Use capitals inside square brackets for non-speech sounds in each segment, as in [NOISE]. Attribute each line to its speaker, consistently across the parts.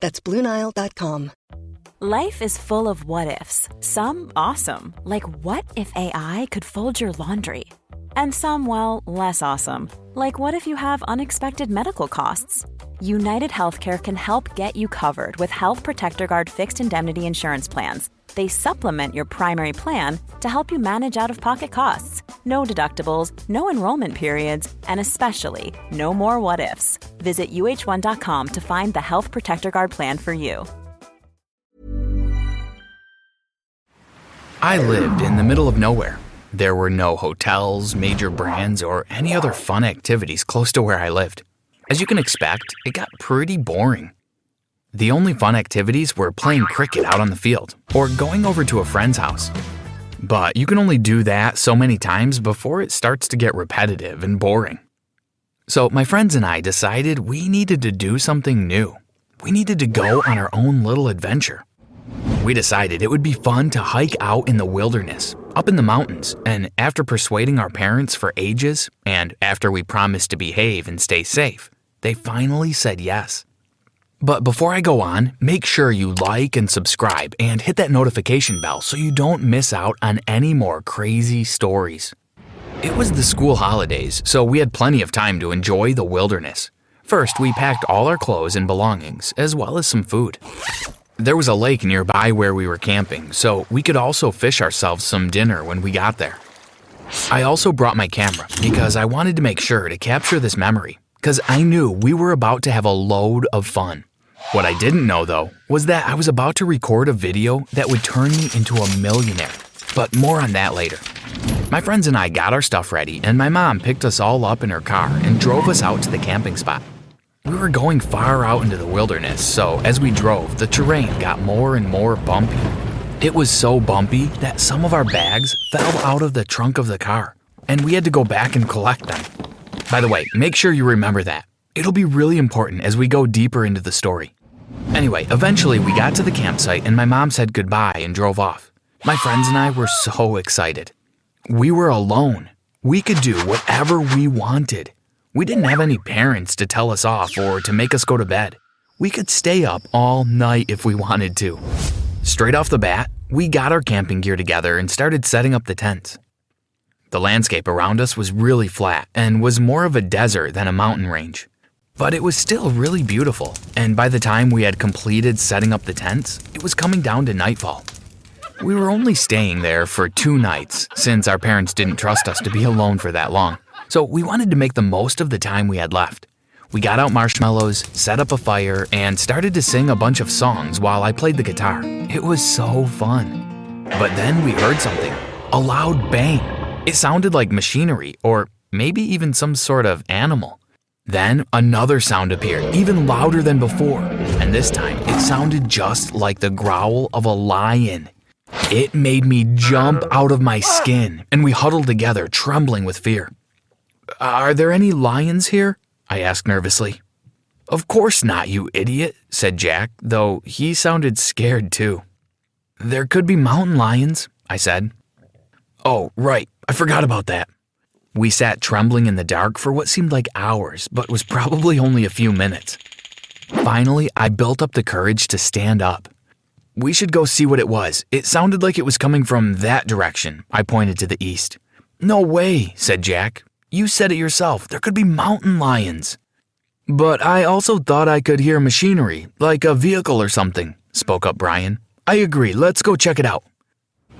Speaker 1: That's BlueNile.com.
Speaker 2: Life is full of what ifs. Some awesome, like what if AI could fold your laundry? And some, well, less awesome, like what if you have unexpected medical costs? United Healthcare can help get you covered with Health Protector Guard fixed indemnity insurance plans. They supplement your primary plan to help you manage out of pocket costs. No deductibles, no enrollment periods, and especially no more what ifs. Visit uh1.com to find the Health Protector Guard plan for you.
Speaker 3: I lived in the middle of nowhere. There were no hotels, major brands, or any other fun activities close to where I lived. As you can expect, it got pretty boring. The only fun activities were playing cricket out on the field or going over to a friend's house. But you can only do that so many times before it starts to get repetitive and boring. So, my friends and I decided we needed to do something new. We needed to go on our own little adventure. We decided it would be fun to hike out in the wilderness, up in the mountains, and after persuading our parents for ages, and after we promised to behave and stay safe, they finally said yes. But before I go on, make sure you like and subscribe and hit that notification bell so you don't miss out on any more crazy stories. It was the school holidays, so we had plenty of time to enjoy the wilderness. First, we packed all our clothes and belongings, as well as some food. There was a lake nearby where we were camping, so we could also fish ourselves some dinner when we got there. I also brought my camera because I wanted to make sure to capture this memory, because I knew we were about to have a load of fun. What I didn't know, though, was that I was about to record a video that would turn me into a millionaire. But more on that later. My friends and I got our stuff ready, and my mom picked us all up in her car and drove us out to the camping spot. We were going far out into the wilderness, so as we drove, the terrain got more and more bumpy. It was so bumpy that some of our bags fell out of the trunk of the car, and we had to go back and collect them. By the way, make sure you remember that. It'll be really important as we go deeper into the story. Anyway, eventually we got to the campsite and my mom said goodbye and drove off. My friends and I were so excited. We were alone. We could do whatever we wanted. We didn't have any parents to tell us off or to make us go to bed. We could stay up all night if we wanted to. Straight off the bat, we got our camping gear together and started setting up the tents. The landscape around us was really flat and was more of a desert than a mountain range. But it was still really beautiful, and by the time we had completed setting up the tents, it was coming down to nightfall. We were only staying there for two nights since our parents didn't trust us to be alone for that long. So we wanted to make the most of the time we had left. We got out marshmallows, set up a fire, and started to sing a bunch of songs while I played the guitar. It was so fun. But then we heard something a loud bang. It sounded like machinery, or maybe even some sort of animal. Then another sound appeared, even louder than before, and this time it sounded just like the growl of a lion. It made me jump out of my skin, and we huddled together, trembling with fear. Are there any lions here? I asked nervously. Of course not, you idiot, said Jack, though he sounded scared too. There could be mountain lions, I said. Oh, right, I forgot about that. We sat trembling in the dark for what seemed like hours, but was probably only a few minutes. Finally, I built up the courage to stand up. We should go see what it was. It sounded like it was coming from that direction. I pointed to the east. No way, said Jack. You said it yourself. There could be mountain lions. But I also thought I could hear machinery, like a vehicle or something. spoke up Brian. I agree. Let's go check it out.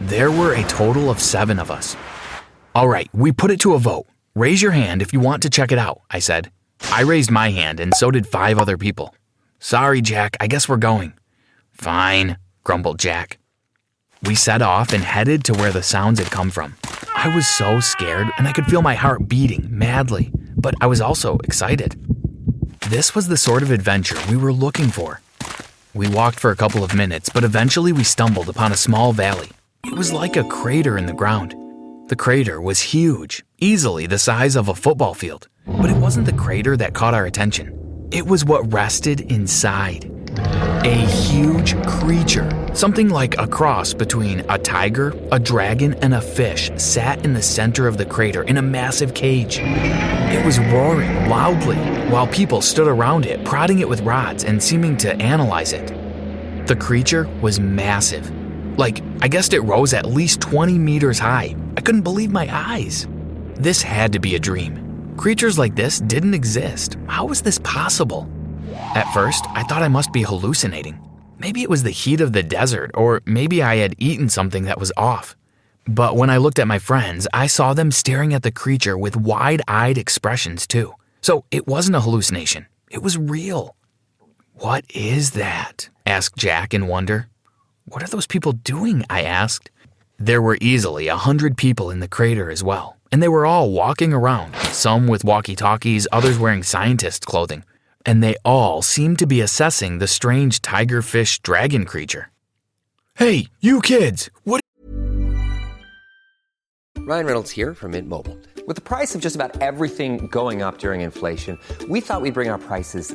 Speaker 3: There were a total of seven of us. All right, we put it to a vote. Raise your hand if you want to check it out, I said. I raised my hand, and so did five other people. Sorry, Jack, I guess we're going. Fine, grumbled Jack. We set off and headed to where the sounds had come from. I was so scared, and I could feel my heart beating madly, but I was also excited. This was the sort of adventure we were looking for. We walked for a couple of minutes, but eventually we stumbled upon a small valley. It was like a crater in the ground. The crater was huge, easily the size of a football field. But it wasn't the crater that caught our attention. It was what rested inside. A huge creature, something like a cross between a tiger, a dragon, and a fish, sat in the center of the crater in a massive cage. It was roaring loudly while people stood around it, prodding it with rods and seeming to analyze it. The creature was massive. Like, I guessed it rose at least 20 meters high. I couldn't believe my eyes. This had to be a dream. Creatures like this didn't exist. How was this possible? At first, I thought I must be hallucinating. Maybe it was the heat of the desert, or maybe I had eaten something that was off. But when I looked at my friends, I saw them staring at the creature with wide eyed expressions, too. So it wasn't a hallucination, it was real. What is that? asked Jack in wonder. What are those people doing? I asked. There were easily a hundred people in the crater as well and they were all walking around, some with walkie talkies, others wearing scientist clothing, and they all seemed to be assessing the strange tigerfish dragon creature. Hey, you kids, what?
Speaker 4: Ryan Reynolds here from Mint Mobile. With the price of just about everything going up during inflation, we thought we'd bring our prices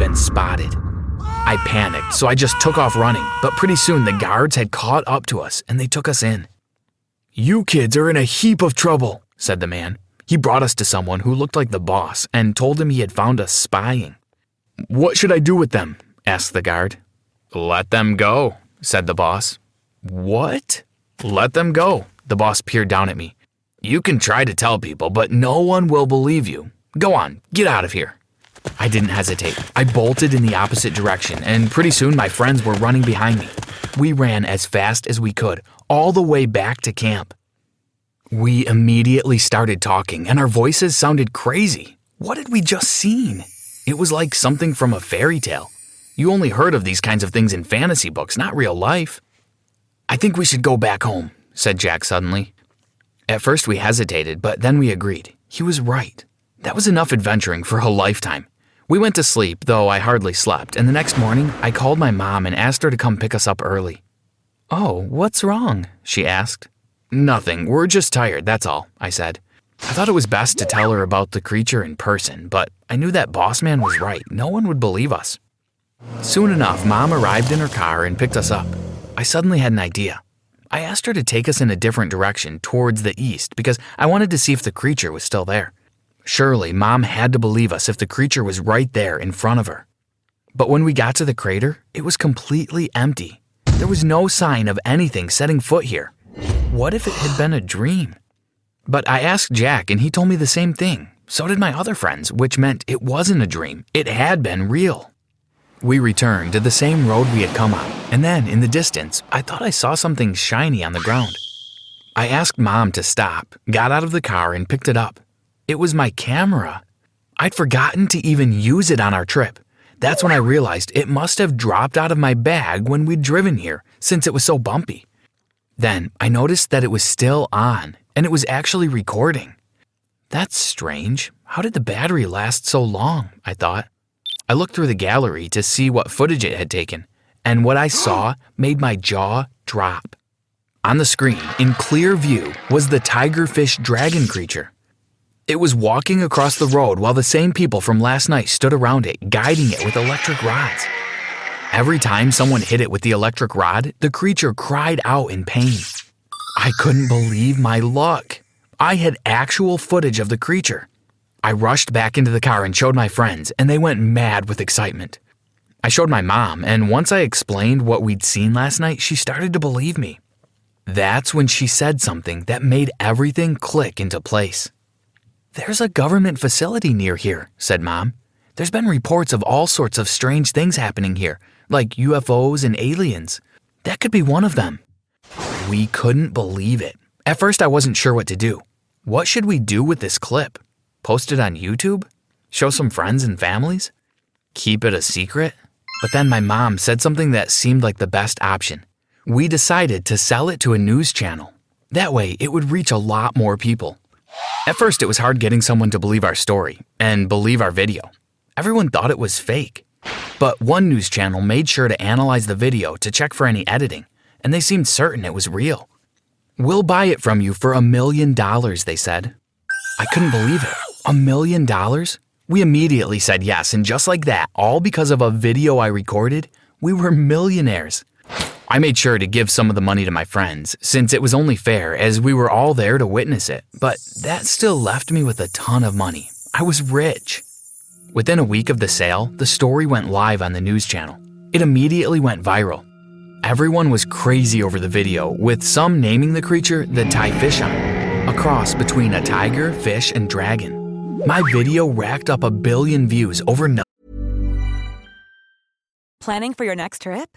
Speaker 3: Been spotted. I panicked, so I just took off running, but pretty soon the guards had caught up to us and they took us in. You kids are in a heap of trouble, said the man. He brought us to someone who looked like the boss and told him he had found us spying. What should I do with them? asked the guard. Let them go, said the boss. What? Let them go. The boss peered down at me. You can try to tell people, but no one will believe you. Go on, get out of here. I didn't hesitate. I bolted in the opposite direction, and pretty soon my friends were running behind me. We ran as fast as we could, all the way back to camp. We immediately started talking, and our voices sounded crazy. What had we just seen? It was like something from a fairy tale. You only heard of these kinds of things in fantasy books, not real life. I think we should go back home, said Jack suddenly. At first we hesitated, but then we agreed. He was right. That was enough adventuring for a lifetime. We went to sleep, though I hardly slept, and the next morning I called my mom and asked her to come pick us up early. Oh, what's wrong? she asked. Nothing, we're just tired, that's all, I said. I thought it was best to tell her about the creature in person, but I knew that boss man was right. No one would believe us. Soon enough, mom arrived in her car and picked us up. I suddenly had an idea. I asked her to take us in a different direction, towards the east, because I wanted to see if the creature was still there. Surely, Mom had to believe us if the creature was right there in front of her. But when we got to the crater, it was completely empty. There was no sign of anything setting foot here. What if it had been a dream? But I asked Jack, and he told me the same thing. So did my other friends, which meant it wasn't a dream. It had been real. We returned to the same road we had come on, and then in the distance, I thought I saw something shiny on the ground. I asked Mom to stop, got out of the car, and picked it up. It was my camera. I'd forgotten to even use it on our trip. That's when I realized it must have dropped out of my bag when we'd driven here, since it was so bumpy. Then I noticed that it was still on, and it was actually recording. That's strange. How did the battery last so long? I thought. I looked through the gallery to see what footage it had taken, and what I saw made my jaw drop. On the screen, in clear view, was the tigerfish dragon creature. It was walking across the road while the same people from last night stood around it, guiding it with electric rods. Every time someone hit it with the electric rod, the creature cried out in pain. I couldn't believe my luck. I had actual footage of the creature. I rushed back into the car and showed my friends, and they went mad with excitement. I showed my mom, and once I explained what we'd seen last night, she started to believe me. That's when she said something that made everything click into place. There's a government facility near here, said Mom. There's been reports of all sorts of strange things happening here, like UFOs and aliens. That could be one of them. We couldn't believe it. At first, I wasn't sure what to do. What should we do with this clip? Post it on YouTube? Show some friends and families? Keep it a secret? But then my mom said something that seemed like the best option. We decided to sell it to a news channel. That way, it would reach a lot more people. At first, it was hard getting someone to believe our story and believe our video. Everyone thought it was fake. But one news channel made sure to analyze the video to check for any editing, and they seemed certain it was real. We'll buy it from you for a million dollars, they said. I couldn't believe it. A million dollars? We immediately said yes, and just like that, all because of a video I recorded, we were millionaires. I made sure to give some of the money to my friends, since it was only fair as we were all there to witness it, but that still left me with a ton of money. I was rich. Within a week of the sale, the story went live on the news channel. It immediately went viral. Everyone was crazy over the video, with some naming the creature the Typhishon, a cross between a tiger, fish, and dragon. My video racked up a billion views overnight.
Speaker 5: Planning for your next trip?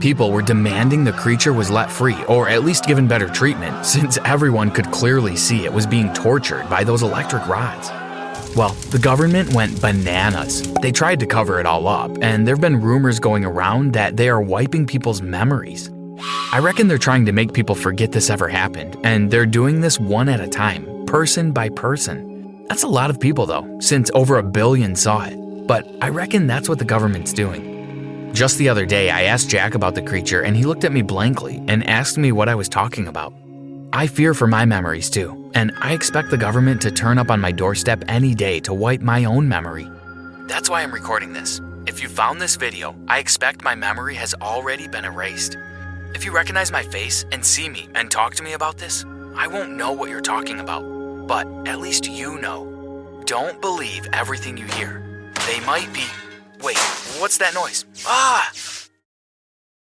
Speaker 3: People were demanding the creature was let free, or at least given better treatment, [LAUGHS] since everyone could clearly see it was being tortured by those electric rods. Well, the government went bananas. They tried to cover it all up, and there have been rumors going around that they are wiping people's memories. I reckon they're trying to make people forget this ever happened, and they're doing this one at a time, person by person. That's a lot of people, though, since over a billion saw it. But I reckon that's what the government's doing. Just the other day, I asked Jack about the creature, and he looked at me blankly and asked me what I was talking about. I fear for my memories too, and I expect the government to turn up on my doorstep any day to wipe my own memory. That's why I'm recording this. If you found this video, I expect my memory has already been erased. If you recognize my face and see me and talk to me about this, I won't know what you're talking about, but at least you know. Don't believe everything you hear. They might be. Wait, what's that noise? Ah!